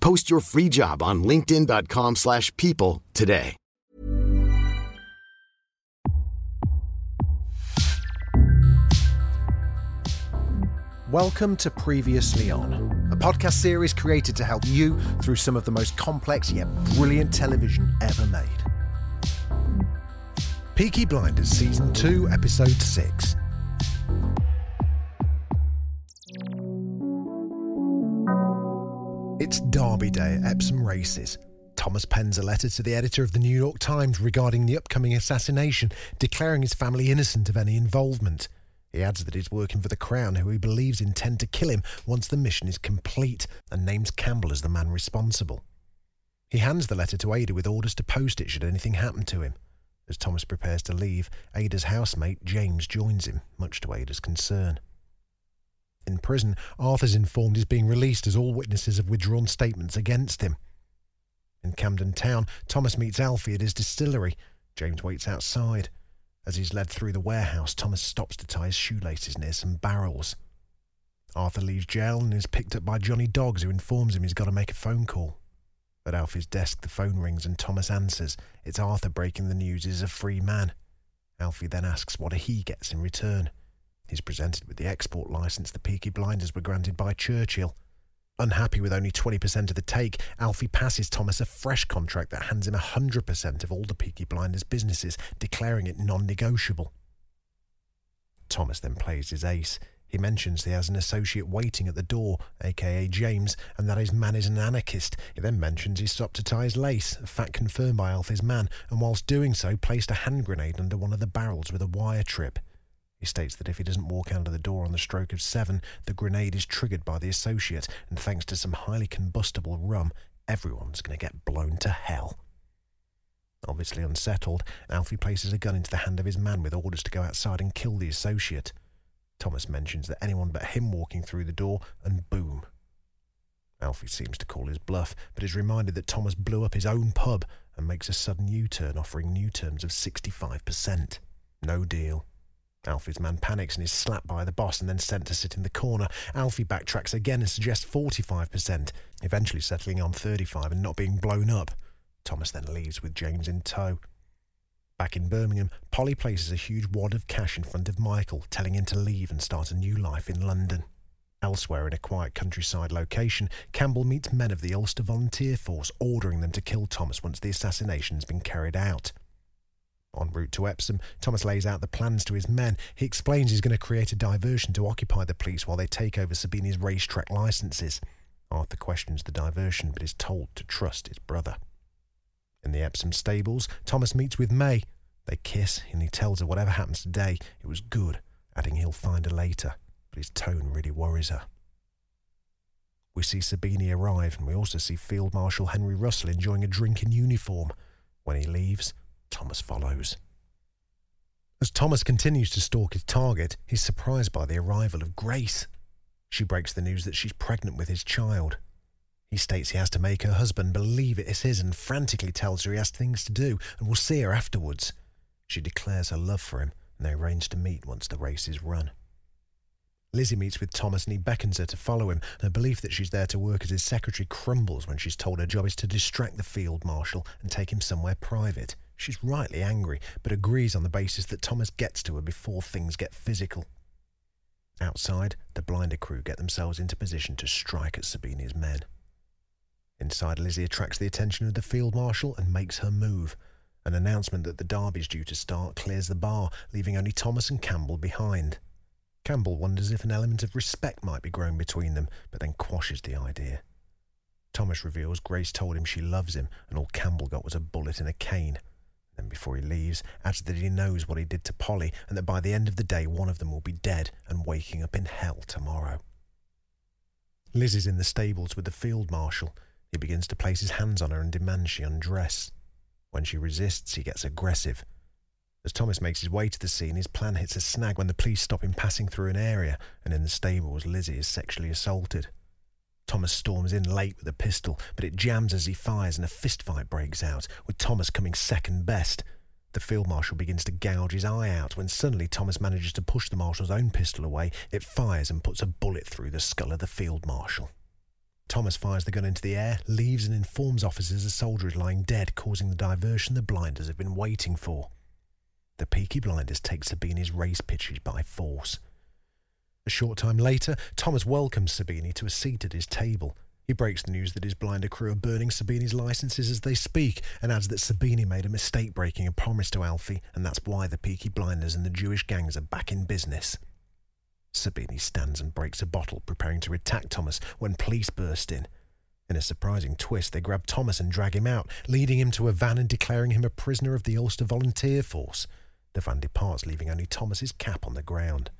Post your free job on linkedin.com/people slash people today. Welcome to Previously On, a podcast series created to help you through some of the most complex yet brilliant television ever made. Peaky Blinders Season 2, Episode 6. It's Derby Day at Epsom Races. Thomas pens a letter to the editor of the New York Times regarding the upcoming assassination, declaring his family innocent of any involvement. He adds that he's working for the Crown, who he believes intend to kill him once the mission is complete, and names Campbell as the man responsible. He hands the letter to Ada with orders to post it should anything happen to him. As Thomas prepares to leave, Ada's housemate, James, joins him, much to Ada's concern. In prison, Arthur's informed he's being released as all witnesses have withdrawn statements against him. In Camden Town, Thomas meets Alfie at his distillery. James waits outside. As he's led through the warehouse, Thomas stops to tie his shoelaces near some barrels. Arthur leaves jail and is picked up by Johnny Doggs, who informs him he's got to make a phone call. At Alfie's desk, the phone rings and Thomas answers. It's Arthur breaking the news he's a free man. Alfie then asks what he gets in return. He's presented with the export license the Peaky Blinders were granted by Churchill. Unhappy with only 20% of the take, Alfie passes Thomas a fresh contract that hands him 100% of all the Peaky Blinders businesses, declaring it non negotiable. Thomas then plays his ace. He mentions he has an associate waiting at the door, aka James, and that his man is an anarchist. He then mentions he stopped to tie his lace, a fact confirmed by Alfie's man, and whilst doing so, placed a hand grenade under one of the barrels with a wire trip. He states that if he doesn't walk out of the door on the stroke of seven, the grenade is triggered by the associate, and thanks to some highly combustible rum, everyone's going to get blown to hell. Obviously unsettled, Alfie places a gun into the hand of his man with orders to go outside and kill the associate. Thomas mentions that anyone but him walking through the door, and boom. Alfie seems to call his bluff, but is reminded that Thomas blew up his own pub and makes a sudden U turn, offering new terms of 65%. No deal. Alfie's man panics and is slapped by the boss and then sent to sit in the corner. Alfie backtracks again and suggests 45%, eventually settling on 35 and not being blown up. Thomas then leaves with James in tow. Back in Birmingham, Polly places a huge wad of cash in front of Michael, telling him to leave and start a new life in London. Elsewhere, in a quiet countryside location, Campbell meets men of the Ulster Volunteer Force, ordering them to kill Thomas once the assassination has been carried out. En route to Epsom, Thomas lays out the plans to his men. He explains he's going to create a diversion to occupy the police while they take over Sabini's racetrack licenses. Arthur questions the diversion but is told to trust his brother. In the Epsom stables, Thomas meets with May. They kiss, and he tells her whatever happens today, it was good, adding he'll find her later, but his tone really worries her. We see Sabini arrive, and we also see Field Marshal Henry Russell enjoying a drink in uniform. When he leaves, Thomas follows. As Thomas continues to stalk his target, he's surprised by the arrival of Grace. She breaks the news that she's pregnant with his child. He states he has to make her husband believe it is his and frantically tells her he has things to do and will see her afterwards. She declares her love for him and they arrange to meet once the race is run. Lizzie meets with Thomas and he beckons her to follow him. Her belief that she's there to work as his secretary crumbles when she's told her job is to distract the field marshal and take him somewhere private. She's rightly angry, but agrees on the basis that Thomas gets to her before things get physical. Outside, the blinder crew get themselves into position to strike at Sabini's men. Inside, Lizzie attracts the attention of the field marshal and makes her move. An announcement that the derby's due to start clears the bar, leaving only Thomas and Campbell behind. Campbell wonders if an element of respect might be grown between them, but then quashes the idea. Thomas reveals Grace told him she loves him, and all Campbell got was a bullet in a cane. Before he leaves, adds that he knows what he did to Polly, and that by the end of the day, one of them will be dead and waking up in hell tomorrow. Liz is in the stables with the field marshal. He begins to place his hands on her and demands she undress. When she resists, he gets aggressive. As Thomas makes his way to the scene, his plan hits a snag when the police stop him passing through an area, and in the stables, Lizzie is sexually assaulted. Thomas storms in late with a pistol, but it jams as he fires and a fistfight breaks out, with Thomas coming second best. The field marshal begins to gouge his eye out when suddenly Thomas manages to push the marshal's own pistol away. It fires and puts a bullet through the skull of the field marshal. Thomas fires the gun into the air, leaves and informs officers a soldier is lying dead, causing the diversion the blinders have been waiting for. The Peaky Blinders take Sabini's race pitches by force. A short time later, Thomas welcomes Sabini to a seat at his table. He breaks the news that his blinder crew are burning Sabini's licenses as they speak and adds that Sabini made a mistake breaking a promise to Alfie, and that's why the Peaky Blinders and the Jewish gangs are back in business. Sabini stands and breaks a bottle, preparing to attack Thomas when police burst in. In a surprising twist, they grab Thomas and drag him out, leading him to a van and declaring him a prisoner of the Ulster Volunteer Force. The van departs, leaving only Thomas's cap on the ground.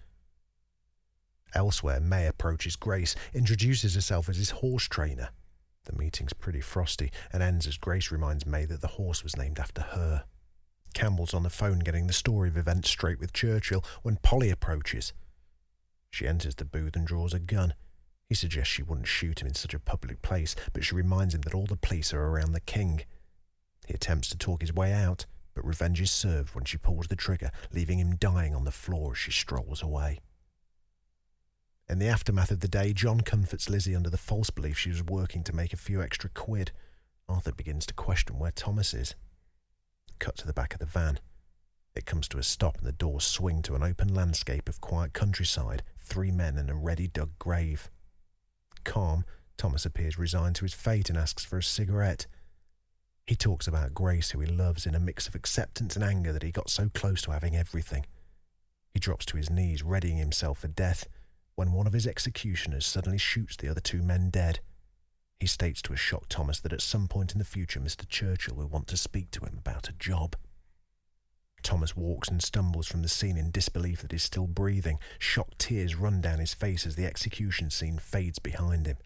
Elsewhere, May approaches Grace, introduces herself as his horse trainer. The meeting's pretty frosty and ends as Grace reminds May that the horse was named after her. Campbell's on the phone getting the story of events straight with Churchill when Polly approaches. She enters the booth and draws a gun. He suggests she wouldn't shoot him in such a public place, but she reminds him that all the police are around the king. He attempts to talk his way out, but revenge is served when she pulls the trigger, leaving him dying on the floor as she strolls away. In the aftermath of the day, John comforts Lizzie under the false belief she was working to make a few extra quid. Arthur begins to question where Thomas is. Cut to the back of the van. It comes to a stop and the doors swing to an open landscape of quiet countryside, three men and a ready dug grave. Calm, Thomas appears resigned to his fate and asks for a cigarette. He talks about Grace, who he loves, in a mix of acceptance and anger that he got so close to having everything. He drops to his knees, readying himself for death when one of his executioners suddenly shoots the other two men dead. He states to a shocked Thomas that at some point in the future Mr. Churchill will want to speak to him about a job. Thomas walks and stumbles from the scene in disbelief that he's still breathing. Shocked tears run down his face as the execution scene fades behind him.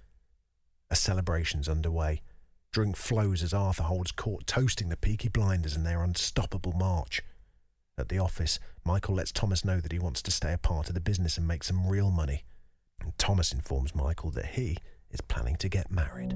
A celebration's underway. Drink flows as Arthur holds court, toasting the Peaky Blinders and their unstoppable march. At the office, Michael lets Thomas know that he wants to stay a part of the business and make some real money. And Thomas informs Michael that he is planning to get married.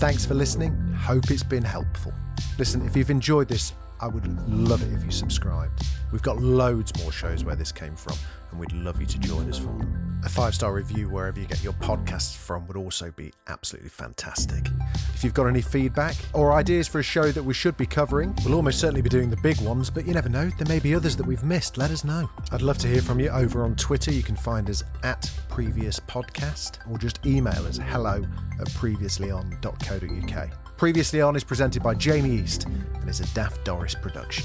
Thanks for listening. Hope it's been helpful. Listen, if you've enjoyed this, I would love it if you subscribed. We've got loads more shows where this came from, and we'd love you to join us for them. A five star review wherever you get your podcasts from would also be absolutely fantastic. If you've got any feedback or ideas for a show that we should be covering, we'll almost certainly be doing the big ones, but you never know, there may be others that we've missed. Let us know. I'd love to hear from you over on Twitter. You can find us at previous podcast or just email us hello at previouslyon.co.uk. Previously On is presented by Jamie East and is a Daft Doris production.